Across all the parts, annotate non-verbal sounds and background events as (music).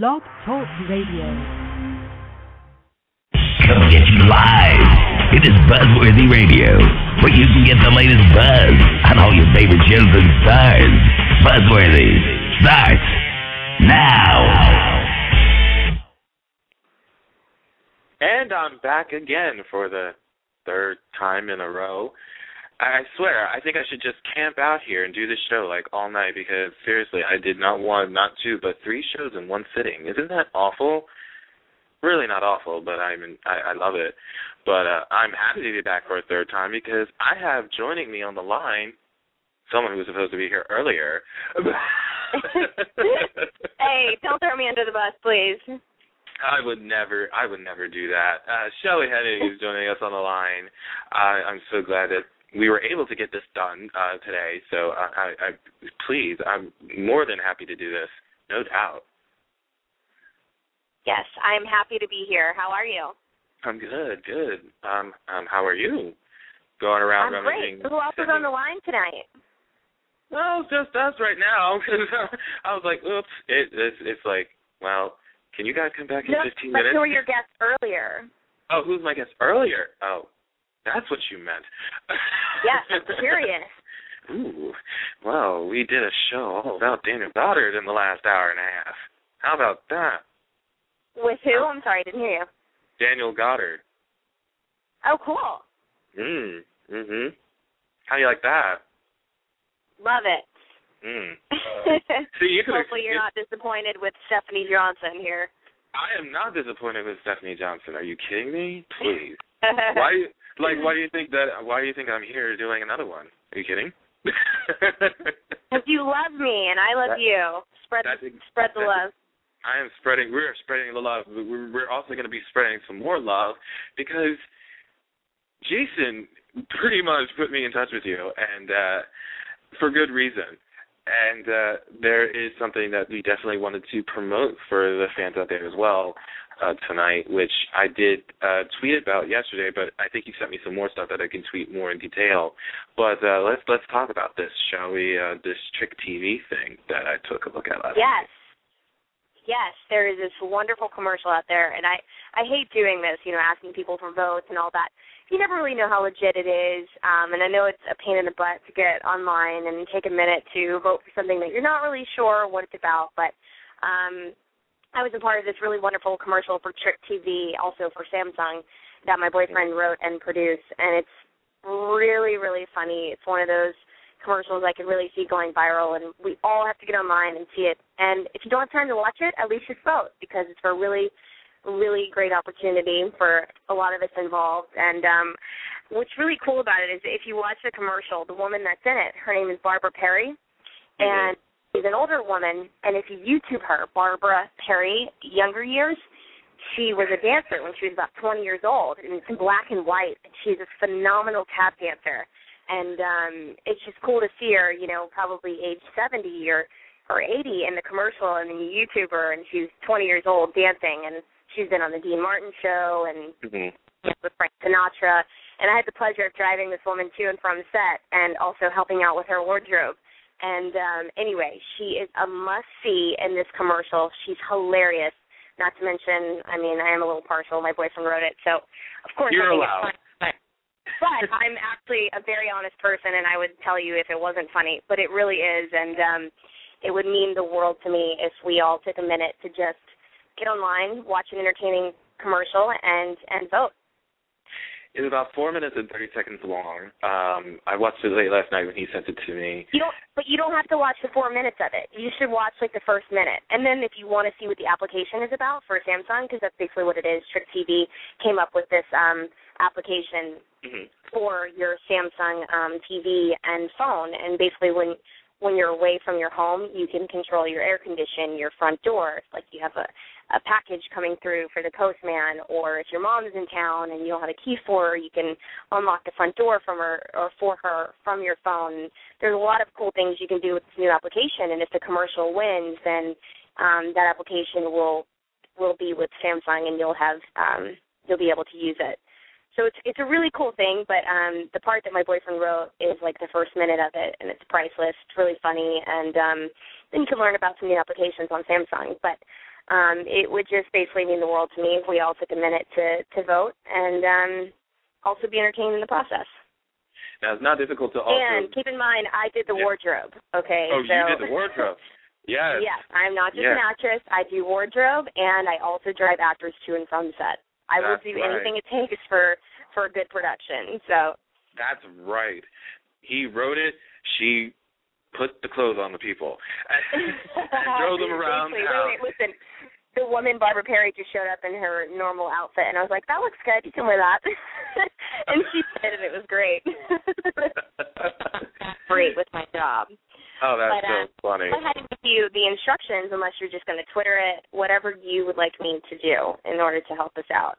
Blog Talk Radio. Coming at you live. It is Buzzworthy Radio, where you can get the latest buzz on all your favorite shows and stars. Buzzworthy starts now. And I'm back again for the third time in a row. I swear, I think I should just camp out here and do this show like all night because seriously, I did not want not two, but three shows in one sitting. Isn't that awful? Really not awful, but I'm in, I, I love it. But uh, I'm happy to be back for a third time because I have joining me on the line someone who was supposed to be here earlier. (laughs) hey, don't throw me under the bus, please. I would never, I would never do that. Uh, Shelley Hennig is joining us on the line. I'm so glad that we were able to get this done uh, today. So I, I, I, please, I'm more than happy to do this, no doubt. Yes, I'm happy to be here. How are you? I'm good, good. Um, um, how are you? Going around I'm rummaging. great. Who else is on the line tonight? Well, it's just us right now. (laughs) I was like, oops. It, it's, it's like, well, can you guys come back in No, 15 but minutes? who were your guests earlier? Oh, who's my guest earlier? Oh, that's what you meant. Yes, I'm curious. (laughs) Ooh, well, we did a show all about Daniel Goddard in the last hour and a half. How about that? With who? I'm sorry, I didn't hear you. Daniel Goddard. Oh, cool. Mm. Mhm. How do you like that? Love it. Mm. (laughs) See, you could. Hopefully you're not disappointed with Stephanie Johnson here. I am not disappointed with Stephanie Johnson. Are you kidding me? Please. (laughs) why? Like, why do you think that? Why do you think I'm here doing another one? Are you kidding? (laughs) Because you love me and I love That- you. Spread ex- spread the love. I am spreading. We're spreading the love. We're, we're also going to be spreading some more love because Jason pretty much put me in touch with you, and uh, for good reason. And uh, there is something that we definitely wanted to promote for the fans out there as well uh, tonight, which I did uh, tweet about yesterday. But I think you sent me some more stuff that I can tweet more in detail. But uh, let's let's talk about this, shall we? Uh, this Trick TV thing that I took a look at last Yes. Yes, there is this wonderful commercial out there, and I I hate doing this, you know, asking people for votes and all that. You never really know how legit it is, um, and I know it's a pain in the butt to get online and take a minute to vote for something that you're not really sure what it's about. But um, I was a part of this really wonderful commercial for Trick TV, also for Samsung, that my boyfriend wrote and produced, and it's really really funny. It's one of those commercials I can really see going viral, and we all have to get online and see it. And if you don't have time to watch it, at least just vote because it's a really, really great opportunity for a lot of us involved. And um, what's really cool about it is if you watch the commercial, the woman that's in it, her name is Barbara Perry, and she's an older woman. And if you YouTube her, Barbara Perry, younger years, she was a dancer when she was about 20 years old, and it's in black and white. And she's a phenomenal tap dancer and um it's just cool to see her, you know, probably age 70 or or 80 in the commercial and then you YouTube her and she's 20 years old dancing and she's been on the Dean Martin show and Mhm. with Frank Sinatra and I had the pleasure of driving this woman to and from set and also helping out with her wardrobe. And um anyway, she is a must see in this commercial. She's hilarious. Not to mention, I mean, I am a little partial. My boyfriend wrote it, so of course You're I think allowed. it's fun. But (laughs) I'm actually a very honest person, and I would tell you if it wasn't funny. But it really is, and um, it would mean the world to me if we all took a minute to just get online, watch an entertaining commercial, and and vote. It's about four minutes and thirty seconds long. Um, I watched it late last night when he sent it to me. You don't, but you don't have to watch the four minutes of it. You should watch like the first minute, and then if you want to see what the application is about for Samsung, because that's basically what it is. Trick TV came up with this um, application Mhm. for your Samsung um, TV and phone, and basically when when you're away from your home, you can control your air condition, your front door. Like you have a a package coming through for the postman, or if your mom's in town and you don't have a key for her, you can unlock the front door from her or for her from your phone. There's a lot of cool things you can do with this new application, and if the commercial wins, then um, that application will will be with Samsung, and you'll have um, you'll be able to use it. So it's it's a really cool thing, but um the part that my boyfriend wrote is like the first minute of it and it's priceless. It's really funny and um then you can learn about some new applications on Samsung. But um, it would just basically mean the world to me if we all took a minute to to vote and um, also be entertained in the process. Now it's not difficult to also. And keep in mind, I did the Yeah. wardrobe. Okay. oh, so, you did the wardrobe. (laughs) Yes. Yes, I'm not just Yes. an actress. I do wardrobe, and I also drive actors to and from set. I will do right. anything it takes for for a good production. So That's right. He wrote it. She put the clothes on the people. and (laughs) drove them (laughs) around. Wait, wait, listen. The woman Barbara Perry just showed up in her normal outfit, and I was like, "That looks good. You can wear that." (laughs) and she did, and it was great. (laughs) great with my job. Oh, that's But, so uh, funny. Go ahead and give you the instructions, unless you're just going to Twitter it. Whatever you would like me to do in order to help us out.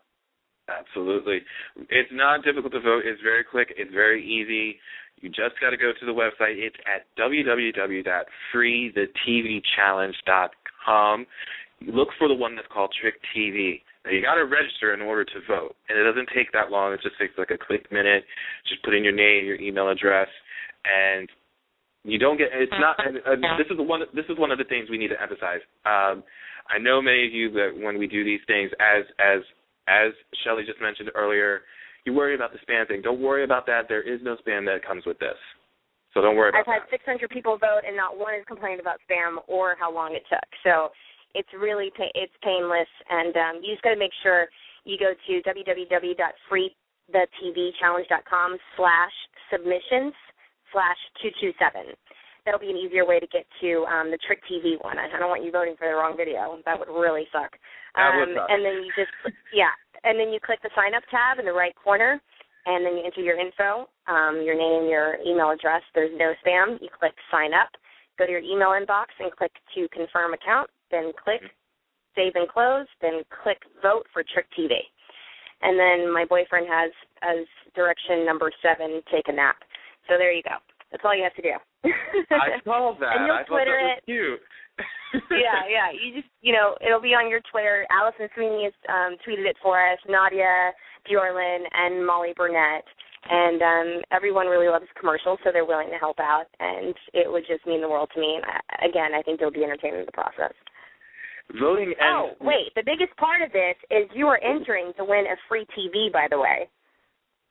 Absolutely. It's not difficult to vote. It's very quick. It's very easy. You just got to go to the website. It's at www.freethetvchallenge.com. Look for the one that's called Trick TV. Now you got to register in order to vote, and it doesn't take that long. It just takes like a quick minute. Just put in your name, your email address, and you don't get. It's not. And, this is the one. This is one of the things we need to emphasize. Um, I know many of you that when we do these things, as as as Shelley just mentioned earlier, you worry about the spam thing. Don't worry about that. There is no spam that comes with this. So don't worry about I've had that. 600 people vote, and not one has complained about spam or how long it took. So it's really pa- it's painless, and um, you just got to make sure you go to www.freethetvchallenge.com slash submissions slash two two seven. That'll be an easier way to get to um, the Trick TV one. I I don't want you voting for the wrong video. That would really suck. Um, would suck. And then you just (laughs) yeah, and then you click the sign up tab in the right corner, and then you enter your info, um, your name, your email address. There's no spam. You click sign up. Go to your email inbox and click to confirm account. Then click save and close. Then click vote for Trick TV. And then my boyfriend has as direction number seven, take a nap. So there you go. That's all you have to do. (laughs) I saw that. (laughs) And you'll I thought Twitter it. cute. (laughs) yeah, yeah. You just, you know, it'll be on your Twitter. Alison Sweeney has um, tweeted it for us. Nadia Bjorlin and Molly Burnett, and um, everyone really loves commercials, so they're willing to help out, and it would just mean the world to me. And I, again, I think they'll be entertaining in the process. Voting and oh, wait, the biggest part of this is you are entering to win a free TV, by the way.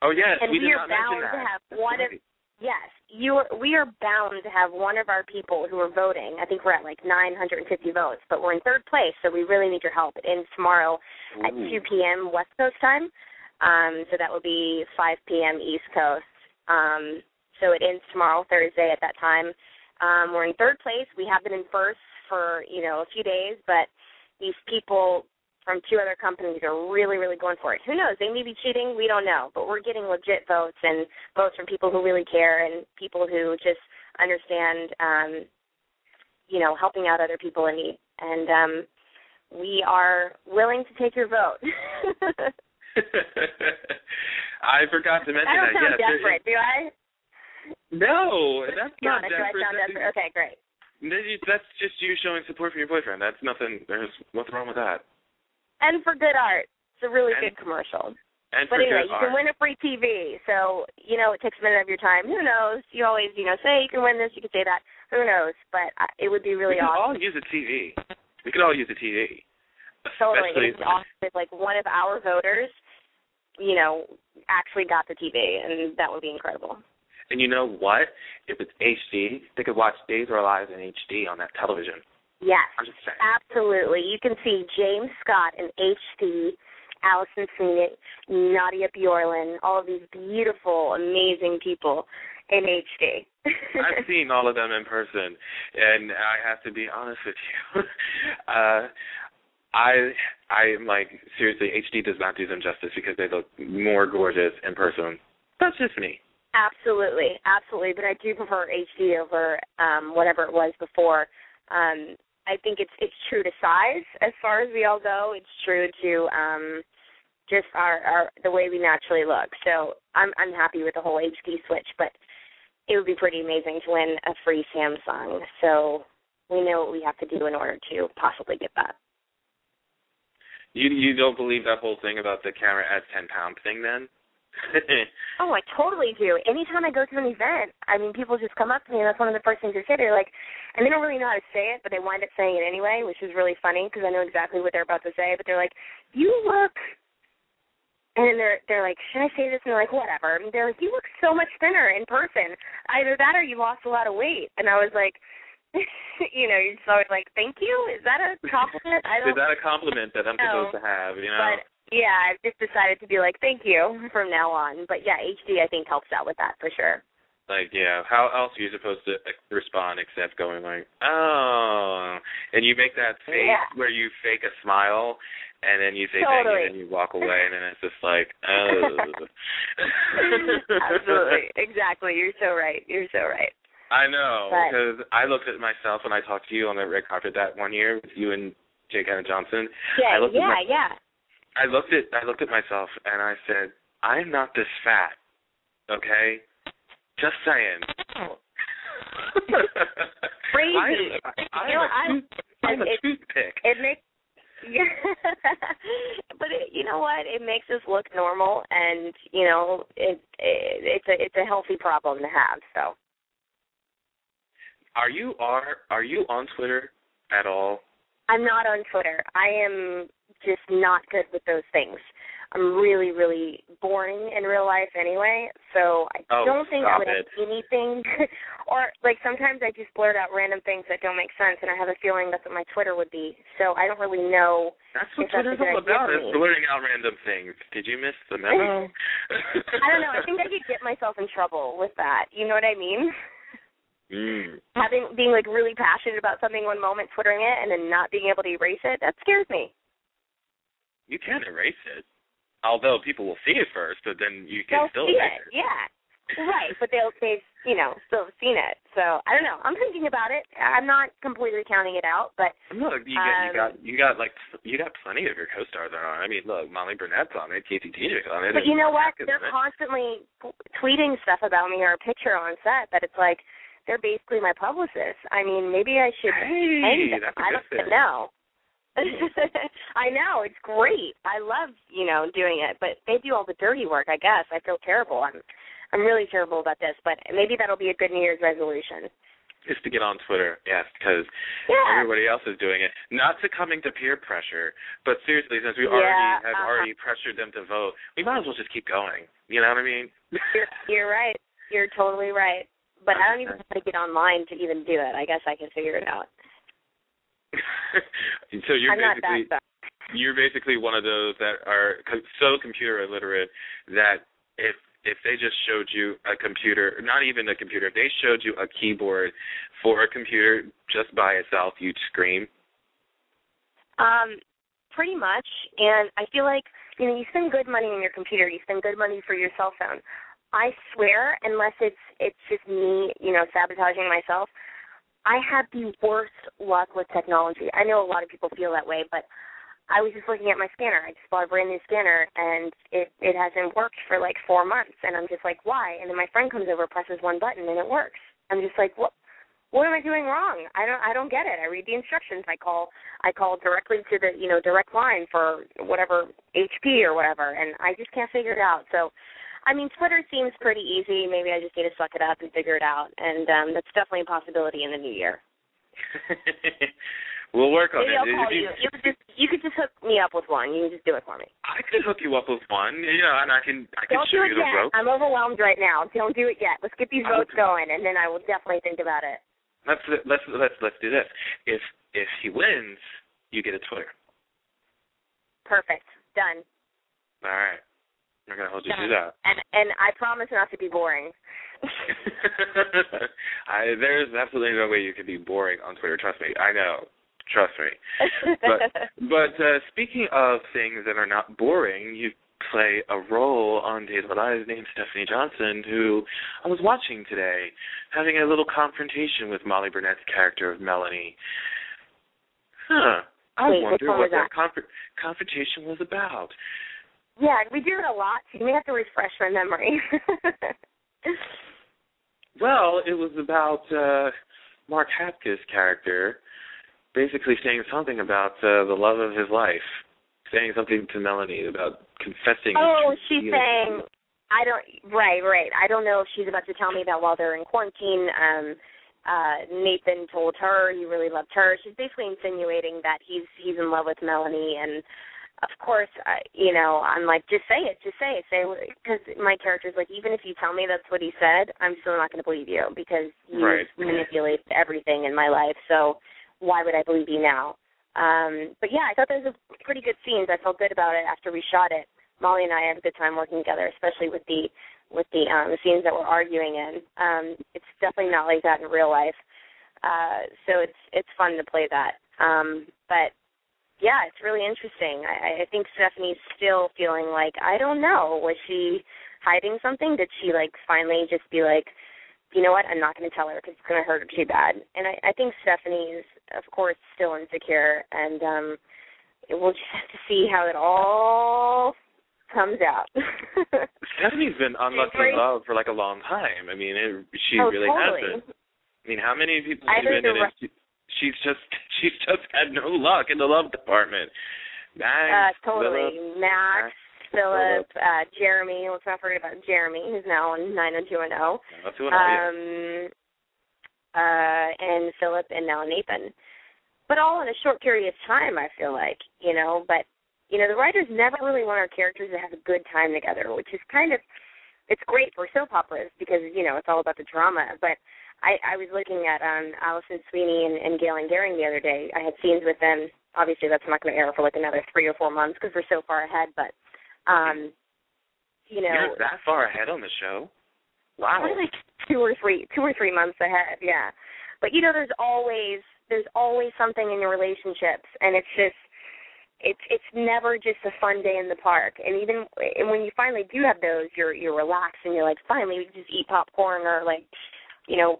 Oh yes, and we we are bound that. to have That's one of. Yes, you are, we are bound to have one of our people who are voting. I think we're at like 950 votes, but we're in third place, so we really need your help. It ends tomorrow at 2 p.m. West Coast time, um, so that will be 5 p.m. East Coast. Um, so it ends tomorrow, Thursday, at that time. Um, we're in third place. We have been in first for you know a few days, but these people from two other companies are really, really going for it. Who knows? They may be cheating. We don't know. But we're getting legit votes and votes from people who really care and people who just understand, um, you know, helping out other people in need. And um, we are willing to take your vote. (laughs) (laughs) I forgot to mention I don't that. sound yes, desperate, do I? No, that's No, not desperate. sound That's- desperate? Okay, great. That's just you showing support for your boyfriend. That's nothing. There's nothing wrong with that. And for good art. It's a really And- good commercial. And But for anyway, you art. can win a free TV. So, you know, it takes a minute of your time. Who knows? You always, you know, say you can win this, you can say that. Who knows? But uh, it would be really awesome. we could all use a TV. We could all use a TV. Totally. It's awesome if like one of our voters, you know, actually got the TV and that would be incredible. And you know what? If it's HD, they could watch Days of Our Lives in HD on that television. Yes. I'm just saying. Absolutely. You can see James Scott in HD, Alison Sweeney, Nadia Bjorlin, all of these beautiful, amazing people in HD. (laughs) I've seen all of them in person, and I have to be honest with you. (laughs) uh, I I am like seriously, HD does not do them justice because they look more gorgeous in person. That's just me. Absolutely, absolutely. But I do prefer HD over um, whatever it was before. Um, I think it's it's true to size as far as we all go. It's true to um, just our, our the way we naturally look. So I'm I'm happy with the whole HD switch, but it would be pretty amazing to win a free Samsung. So we know what we have to do in order to possibly get that. You you don't believe that whole thing about the camera adds ten pound thing then? (laughs) oh, I totally do. Anytime I go to an event, I mean, people just come up to me, and that's one of the first things they say. They're like, and they don't really know how to say it, but they wind up saying it anyway, which is really funny because I know exactly what they're about to say. But they're like, "You look," and then they're they're like, "Should I say this?" And they're like, "Whatever." And they're like, "You look so much thinner in person. Either that or you lost a lot of weight." And I was like. (laughs) you know, you're just always like, "Thank you." Is that a compliment? I don't. Is that a compliment that I'm No. supposed to have? You know. But yeah, I've just decided to be like, thank you from now on. But yeah, HD I think helps out with that for sure. Like, yeah, how else are you supposed to respond except going like, oh, and you make that face Yeah. where you fake a smile, and then you say Totally. thank you, and you walk away, and then it's just like, (laughs) oh. Absolutely, exactly. You're so right. You're so right. I know because I looked at myself when I talked to you on the red carpet that one year with you and Jake Hannah Johnson. Yeah, I looked at yeah, my- yeah. I looked at I looked at myself and I said, I'm not this fat, okay? Just saying. (laughs) Crazy. I I You know, I'm- I'm a it- toothpick. It makes yeah, (laughs) but it, you know what? It makes us look normal, and you know, it, it it's a it's a healthy problem to have. So Are you are are you on Twitter at all? I'm not on Twitter. I am just not good with those things. I'm really, really boring in real life anyway, so I Oh, don't think I would it. have anything. (laughs) or like sometimes I just blurt out random things that don't make sense, and I have a feeling that's what my Twitter would be. So I don't really know. That's what that's Twitter's all about. Is blurting out random things. Did you miss the memo? (laughs) I don't know. I think I could get myself in trouble with that. You know what I mean? Mm. Having being like really passionate about something one moment, twittering it, and then not being able to erase it. That scares me. You can erase it. Although people will see it first, but then you can They'll still see erase it. Yeah. (laughs) Right, but they'll they've you know still have seen it. So I don't know. I'm thinking about it. I'm not completely counting it out, but Look, you got you Um, got you got like you got plenty of your co-stars on. I mean, look, Molly Burnett's on it, Casey Teener's on it. but you know what? They're on it. constantly tweeting stuff about me or a picture on set that it's like they're basically my publicist. I mean, maybe I should Hey, hang them. that's a I don't thing. know. (laughs) I know it's great. I love you know doing it, but they do all the dirty work. I guess I feel terrible. I'm I'm really terrible about this, but maybe that'll be a good New Year's resolution. Just to get on Twitter, yes, because Yeah. everybody else is doing it. Not succumbing to peer pressure, but seriously, since we Yeah, already have uh-huh. already pressured them to vote, we might as well just keep going. You know what I mean? You're, you're right. You're totally right. But I don't even know how to get online to even do it. I guess I can figure it out. (laughs) so you're I'm basically you're basically one of those that are so computer illiterate that if if they just showed you a computer, not even a computer, if they showed you a keyboard for a computer just by itself, you'd scream. Um, pretty much. And I feel like you know, you spend good money on your computer, you spend good money for your cell phone. I swear, unless it's it's just me, you know, sabotaging myself, I have the worst luck with technology. I know a lot of people feel that way, but I was just looking at my scanner. I just bought a brand new scanner and it it hasn't worked for like four months and I'm just like, why? And then my friend comes over, presses one button and it works. I'm just like, what what am I doing wrong? I don't I don't get it. I read the instructions. I call I call directly to the you know direct line for whatever HP or whatever, and I just can't figure it out. So, I mean, Twitter seems pretty easy. Maybe I just need to suck it up and figure it out, and um, that's definitely a possibility in the new year. (laughs) we'll work on Maybe it. I'll call If you. You could just you could just hook me up with one. You can just do it for me. I could hook you up with one, you know, and I can I can Don't show do it you the yet. rope. I'm overwhelmed right now. Don't do it yet. Let's get these votes going, and then I will definitely think about it. Let's let's let's let's do this. If if he wins, you get a Twitter. Perfect. Done. All right. I'm gonna hold you to that. And and I promise not to be boring. (laughs) I, there's absolutely no way you can be boring on Twitter. Trust me. I know. Trust me. But (laughs) but uh, speaking of things that are not boring, you play a role on Days of Our Lives named Stephanie Johnson, who I was watching today, having a little confrontation with Molly Burnett's character of Melanie. Huh. I Wait, wonder what that that? conf- confrontation was about. Yeah, we do it a lot. So you may have to refresh my memory. (laughs) Well, it was about uh Mark Hapka's character basically saying something about uh, the love of his life, saying something to Melanie about confessing. oh, she's saying, I don't. Right, right. I don't know if she's about to tell me that while they're in quarantine, um, uh, Nathan told her he really loved her. She's basically insinuating that he's he's in love with Melanie, and of course, I, you know, I'm like, just say it, just say it, say because my character's like, even if you tell me that's what he said, I'm still not going to believe you because you Right. manipulated everything in my life. So why would I believe you now? Um, but yeah, I thought those were pretty good scenes. I felt good about it after we shot it. Molly and I had a good time working together, especially with the with the um the scenes that we're arguing in. Um, it's definitely not like that in real life. Uh, so it's it's fun to play that. Um, but yeah, it's really interesting. I, I think Stephanie's still feeling like I don't know. Was she hiding something? Did she like finally just be like, you know what? I'm not going to tell her because it's going to hurt her too bad. And I, I think Stephanie's, of course, still insecure, and um, we'll just have to see how it all comes out. (laughs) Stephanie's been unlucky Right. in love for like a long time. I mean, it, she oh, really totally. has been. I mean, how many people have been in? She- She's just she's just had no luck in the love department. Uh, totally. Philip, Max, Philip. Uh, Jeremy. Let's not forget about Jeremy, who's now on 90210. that's who it is. Um, uh, and Philip, and now Nathan. But all in a short period of time, I feel like, you know. But you know, the writers never really want our characters to have a good time together, which is kind of it's great for soap operas because you know it's all about the drama. But I, I was looking at um Alison Sweeney and, and Galen the other day. I had scenes with them. Obviously, that's not going to air for like another three or four months because we're so far ahead. But um, you know, You're that far ahead on the show. Wow. Like two or three two or three months ahead yeah but you know there's always there's always something in your relationships and it's just it's it's never just a fun day in the park and even and when you finally do have those you're you're relaxed and you're like finally we can just eat popcorn or like you know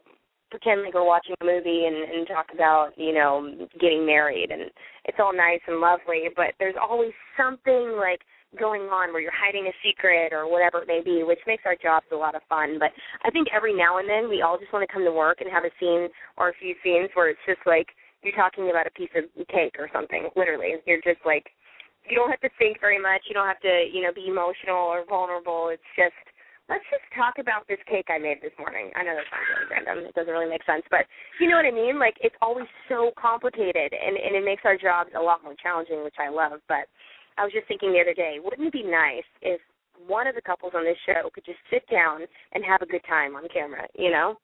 pretend like we're watching a movie and and talk about you know getting married and it's all nice and lovely but there's always something like going on where you're hiding a secret or whatever it may be, which makes our jobs a lot of fun. But I think every now and then we all just want to come to work and have a scene or a few scenes where it's just like you're talking about a piece of cake or something. Literally, you're just like you don't have to think very much. You don't have to you know be emotional or vulnerable. It's just let's just talk about this cake I made this morning. I know that sounds really random. It doesn't really make sense, but you know what I mean. Like it's always so complicated, and and it makes our jobs a lot more challenging, which I love. But I was just thinking the other day, wouldn't it be nice if one of the couples on this show could just sit down and have a good time on camera, you know?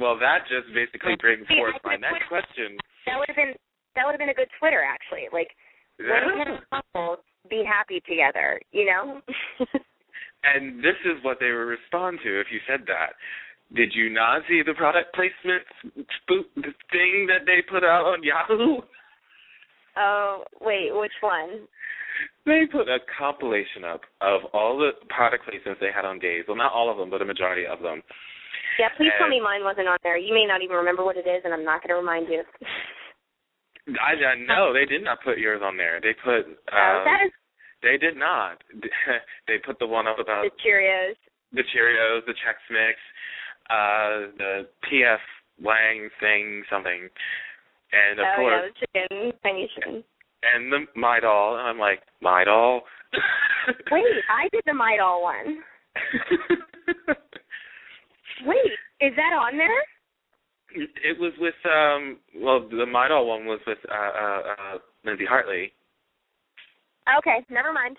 Well, that just basically brings See, forth my next question. That would have been that would have been a good Twitter actually. Like when can a couple be happy together, you know? (laughs) And this is what they would respond to if you said that. Did you not see the product placement spook thing that they put out on Yahoo? oh, wait, which one? They put a compilation up of all the product placements they had on Days. Well, not all of them, but a majority of them. Yeah, please tell me mine wasn't on there. You may not even remember what it is and I'm not gonna remind you. I, I know they did not put yours on there. They put. Um, oh, that is They did not. (laughs) they put the one up about the Cheerios. the Cheerios, the Chex Mix, uh, the PF Wang thing, something, and of oh course, yeah, the chicken, tiny chicken. and the Midol. And I'm like, Midol. (laughs) Wait, I did the Midol one. (laughs) Wait, is that on there? it was with um. Well, the Midol one was with uh uh, uh Lindsay Hartley. Okay, never mind.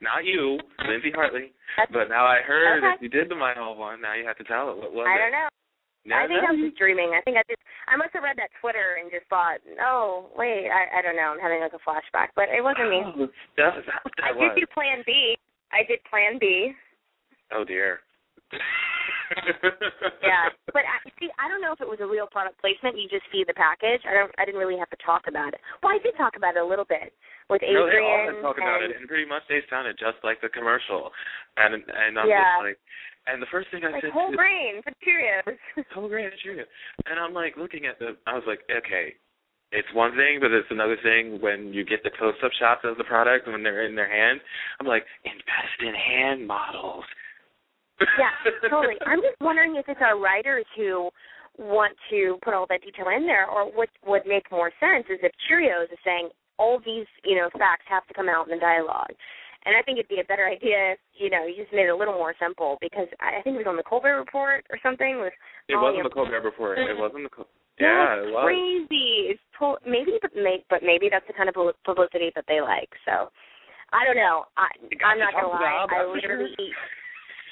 Not you, Lindsay Hartley. But now I heard Okay. if you did the Midol one, now you have to tell it. What was I it? don't know. No, I think no, I was just dreaming. I think I just I must have read that Twitter and just thought, oh wait, I I don't know. I'm having like a flashback, but it wasn't me. Oh, (laughs) that was that, I that did was. do Plan B. I did Plan B. Oh dear. (laughs) Yeah, but I, see, I don't know if it was a real product placement. You just see the package. I don't. I didn't really have to talk about it. Well, I did talk about it a little bit with No, they Adrian. talk about and, it, and pretty much they sounded just like the commercial. And and I'm Yeah. just like, and the first thing I like said whole to grain for Cheerios. (laughs) whole grain of Cheerios, and I'm like looking at the, I was like, okay, it's one thing, but it's another thing when you get the close-up shots of the product when they're in their hand. I'm like, invest in hand models. yeah, (laughs) totally. I'm just wondering if it's our writers who want to put all that detail in there, or what would make more sense is if Cheerios is saying all these, you know, facts have to come out in the dialogue, And I think it'd be a better idea if, you know, you just made it a little more simple because I think it was on the Colbert Report or something with It wasn't the Colbert Report. It mm-hmm. wasn't the. Col- yeah, it was. crazy. It's to- maybe, but may- but maybe that's the kind of publicity that they like. So, I don't know. I I'm not gonna lie. I literally eat.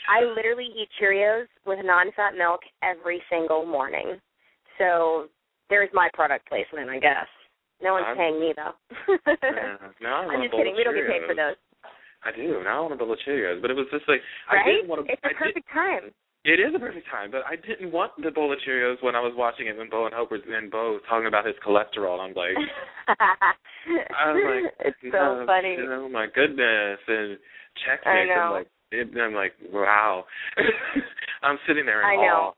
I literally eat Cheerios with non-fat milk every single morning. So there's my product placement, I guess. No one's I'm- paying me though. (laughs) Yeah, now I I'm just kidding. We don't get paid for those, I do. Now I want a bowl of Cheerios, but it was just like I didn't want to. It's I a did, perfect time. It is a perfect time, but I didn't want the bowl of Cheerios when I was watching it when Bo and Hope were and Bo was talking about his cholesterol. I'm like, (laughs) I was like, it's no, so oh, funny. Oh my goodness! And check I mix. I'm know. like, it, I'm like, wow. (laughs) I'm sitting there in I know.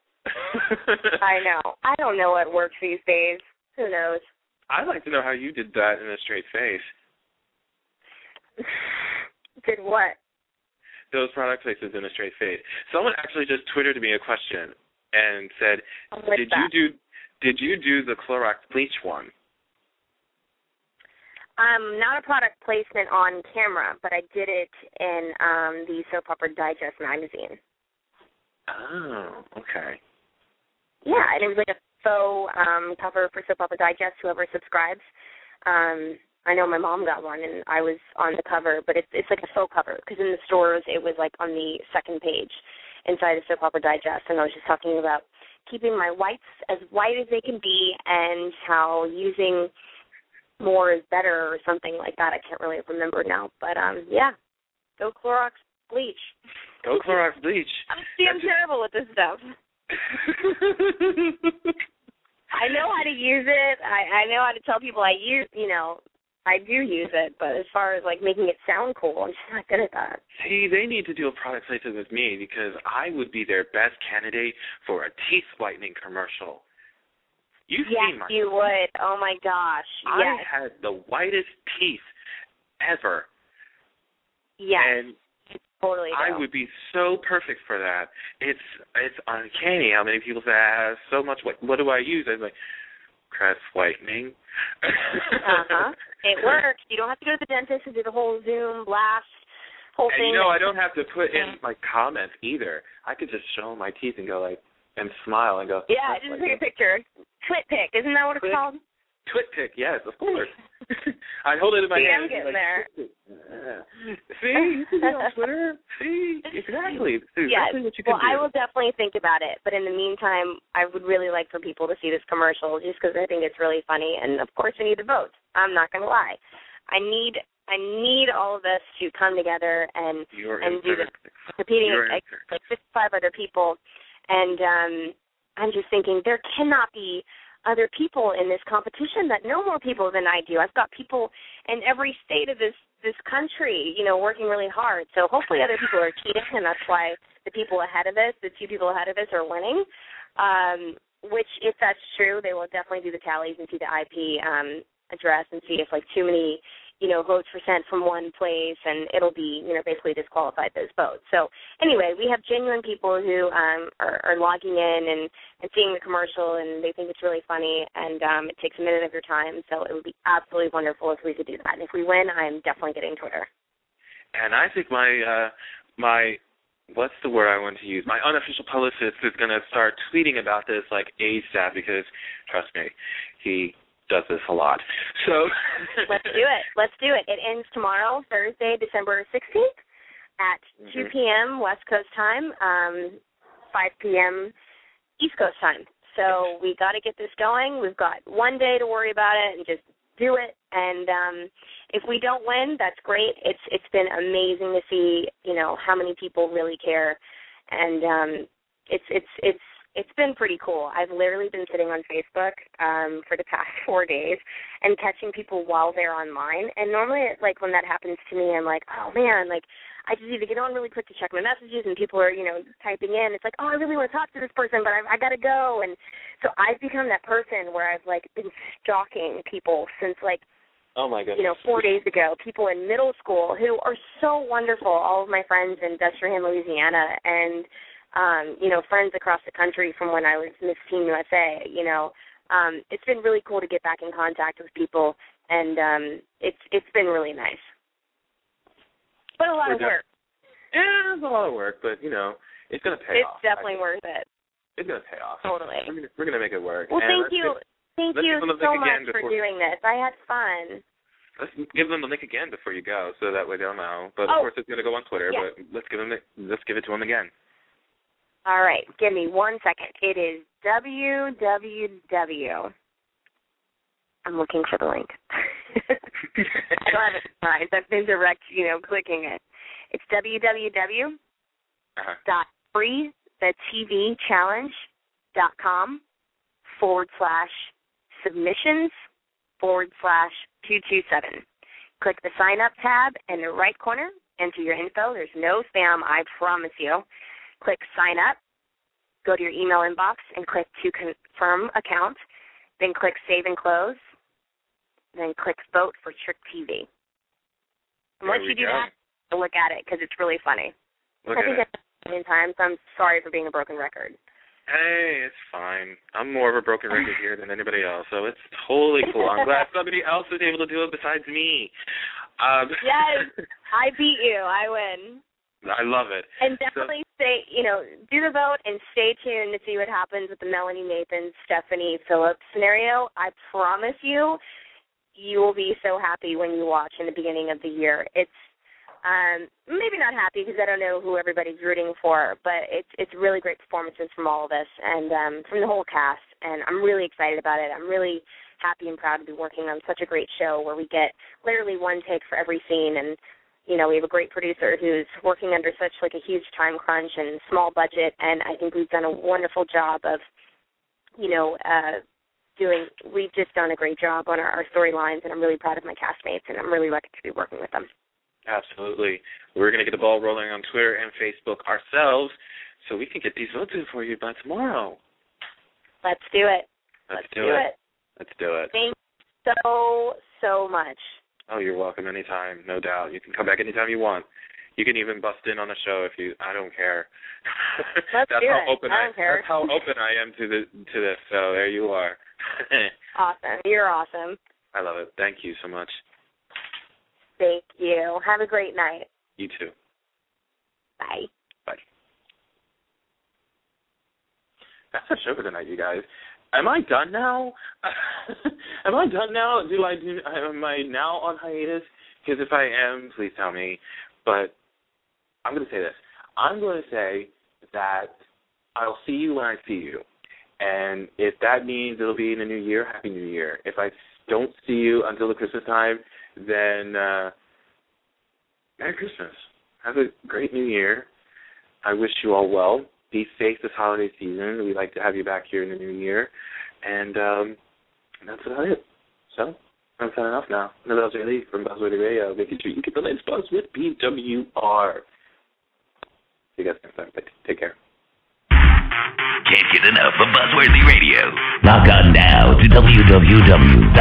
I know. I don't know what works these days. Who knows? I'd like to know how you did that in a straight face. (sighs) Did what? Those product places in a straight face. Someone actually just twittered me a question and said, "Did that? you do did you do the Clorox bleach one?" Um, not a product placement on camera, but I did it in um the Soap Opera Digest magazine. Oh, okay. Yeah, and it was like a faux um cover for Soap Opera Digest. Whoever subscribes, um, I know my mom got one, and I was on the cover, but it's it's like a faux cover because in the stores it was like on the second page inside of Soap Opera Digest, and I was just talking about keeping my whites as white as they can be, and how using more is better or something like that. I can't really remember now, but um, yeah, go Clorox bleach. Go Clorox bleach. (laughs) I'm, see, I'm terrible with this stuff. I know how to use it. I I know how to tell people I use. You know, I do use it. But as far as like making it sound cool, I'm just not good at that. See, they need to do a product placement with me because I would be their best candidate for a teeth whitening commercial. You've yes, seen my you would. Oh my gosh. I Yes. had the whitest teeth ever. Yes. And totally. I would be so perfect for that. It's it's uncanny how many people say I have so much what what do I use? I'm like crest whitening. Uh huh. (laughs) It works. You don't have to go to the dentist and do the whole Zoom blast whole And thing. you know, I don't have to put in my comments either. I could just show my teeth and go like and smile and go. yeah, just take a picture. Twit pic, isn't that what it's called? Twit pic, yes, of course. (laughs) I hold it in my See, hand. I'm getting like, there. Yeah. (laughs) See, you can be on (laughs) Twitter. See, exactly. This Yes. exactly what you can Well, do. I will definitely think about it. But in the meantime, I would really like for people to see this commercial just because I think it's really funny. And of course, I need the votes. I'm not going to lie. I need I need all of us to come together and and do this. competing against like 55 other people. And um I'm just thinking there cannot be other people in this competition that know more people than I do. I've got people in every state of this this country, you know, working really hard. So hopefully other people are cheating and that's why the people ahead of us, the two people ahead of us are winning. Um which if that's true, they will definitely do the tallies and see the IP um address and see if like too many you know, votes were sent from one place, and it'll be, you know, basically disqualified those votes. So anyway, we have genuine people who um, are, are logging in and, and seeing the commercial, and they think it's really funny, and um, it takes a minute of your time. So it would be absolutely wonderful if we could do that. And if we win, I'm definitely getting Twitter. And I think my uh my what's the word I want to use? My unofficial publicist is gonna start tweeting about this like ASAP because trust me, he does this a lot. So (laughs) Let's do it. Let's do it. It ends tomorrow, Thursday, December 16th at 2 Mhm. p.m. West Coast time, um, 5 p.m. East Coast time. So we got to get this going. We've got one day to worry about it and just do it. And um, if we don't win, that's great. It's it's been amazing to see you know how many people really care, and um, it's it's it's it's been pretty cool. I've literally been sitting on Facebook um, for the past (laughs) four days and catching people while they're online. And normally, like when that happens to me, I'm like, oh man, like I just need to get on really quick to check my messages, and people are, you know, typing in. It's like, oh, I really want to talk to this person, but I, I got to go. And so I've become that person where I've like been stalking people since like Oh my goodness. you know, four days ago, people in middle school who are so wonderful. All of my friends in Destrehan, Louisiana, and um, you know, friends across the country from when I was Miss Teen USA. You know, um, it's been really cool to get back in contact with people, and um, it's it's been really nice. but a lot We're of def- work. Yeah, it's a lot of work, but you know, it's gonna pay It's off. It's definitely worth it. It's gonna pay off. Totally. We're gonna, we're gonna make it work. Well, And thank you. Give, Thank you give them the so much for before- doing this. I had fun. let's give them the link again before you go, so that way they'll know. But of Oh. course, it's gonna go on Twitter. Yeah. But let's give them the, let's give it to them again. All right, give me one second. It is www. I'm looking for the link. (laughs) I don't have it memorized. I've been direct, you know, clicking it. It's www. Uh-huh. dot free the TV challenge dot com forward slash submissions forward slash two two seven. Click the sign up tab in the right corner, enter your info. There's no spam, I promise you. Click sign up, go to your email inbox and click to confirm account, then click save and close, then click vote for Trick TV. And once you do go. that, look at it because it's really funny. Look I think it. it's a million times. I'm sorry for being a broken record. Hey, it's fine. I'm more of a broken record here than anybody else, so it's totally cool. I'm glad (laughs) somebody else was able to do it besides me. Um, Yes. (laughs) I beat you. I win. I love it. And definitely stay, you know, do the vote and stay tuned to see what happens with the Melanie Nathan, Stephanie Phillips scenario. I promise you, you will be so happy when you watch in the beginning of the year. It's um maybe not happy because I don't know who everybody's rooting for, but it's it's really great performances from all of us and um from the whole cast and I'm really excited about it. I'm really happy and proud to be working on such a great show where we get literally one take for every scene and you know, we have a great producer who's working under such like a huge time crunch and small budget and I think we've done a wonderful job of you know, uh doing we've just done a great job on our, our storylines and I'm really proud of my castmates and I'm really lucky to be working with them. Absolutely. We're going to get the ball rolling on Twitter and Facebook ourselves so we can get these votes in for you by tomorrow. Let's do it. Let's, Let's do, it. Let's do it. Thank you so so much. Oh, you're welcome anytime, no doubt. You can come back anytime you want. You can even bust in on a show if you. I don't care. Let's (laughs) that's do how it. open I don't care. That's how open I am to the to this. So there you are. (laughs) Awesome. You're awesome. I love it. Thank you so much. Thank you. Have a great night. You too. Bye. That's the show for tonight, you guys. Am I done now? (laughs) am I done now? Do I do? Am I now on hiatus? Because if I am, please tell me. But I'm going to say this. I'm going to say that I'll see you when I see you, and if that means it'll be in the new year, happy New Year. If I don't see you until the Christmas time, then uh, Merry Christmas. Have a great New Year. I wish you all well be safe this holiday season. We'd like to have you back here in the new year. And um that's about it. So I'm signing off now. Another LJ Lee from Buzzworthy Radio, making sure you get the latest buzz with BWR. See you guys next time. Take care. Can't get enough of Buzzworthy Radio. Log on now to www.